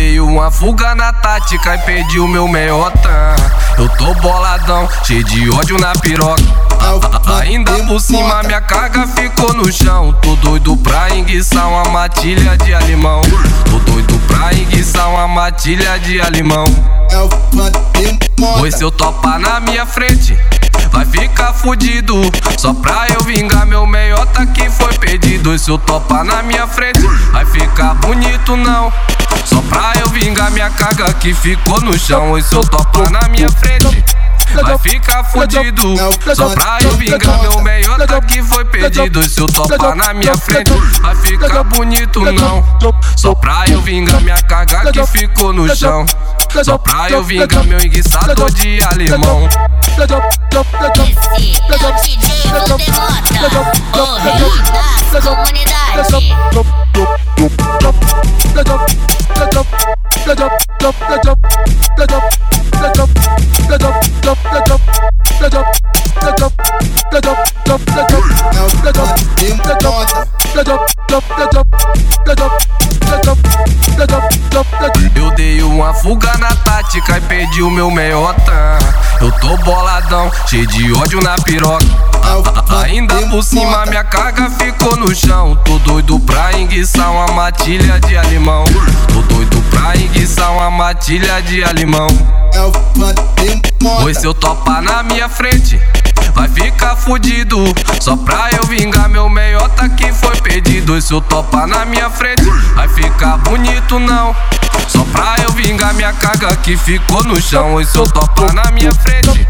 dei uma fuga na tática e perdi o meu meiota. Eu tô boladão, cheio de ódio na piroca. Ainda por cima minha carga ficou no chão. Tô doido pra enguiçar uma matilha de alimão. Tô doido pra enguiçar uma matilha de alimão. Pois se eu topar na minha frente, vai ficar fudido. Só pra eu vingar se eu topar na minha frente, vai ficar bonito não. Só pra eu vingar minha carga que ficou no chão. Se eu topar na minha frente, vai ficar fudido. Só pra eu vingar meu meiota que foi perdido. E se eu topar na minha frente, vai ficar bonito não. Só pra eu vingar minha carga que ficou no chão. Só pra eu vingar meu enguiçado de alemão. Esse é o DJ Eu dei uma fuga na tática e perdi o meu meiota. Eu tô boladão, cheio de ódio na piroca. Ainda por cima minha carga ficou no chão. Tô doido pra enguiçar uma matilha de alimão. Tô doido pra enguiçar uma matilha de alimão. Pois se eu topar na minha frente, vai ficar fudido. Só pra eu vingar meu meiota que foi perdido. E se eu topar na minha frente, vai ficar bonito não. Só pra eu vingar minha carga que ficou no chão. E se eu topar na minha frente,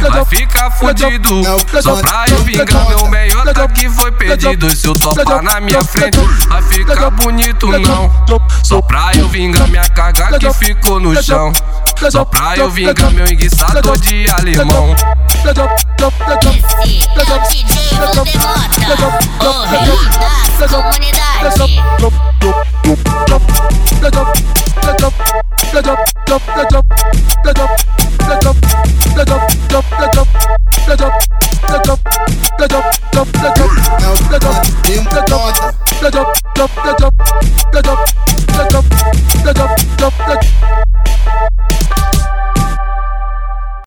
vai ficar fudido. Só pra eu vingar meu meiota que foi perdido. E se eu topar na minha frente, vai ficar bonito não. Só pra eu vingar minha carga que ficou no chão. Só pra eu vingar meu enguiçado de alemão. Esse é o DJ o rei da comunidade. the jump, jump, the jump, the jump, the jump, the jump, the jump, the jump.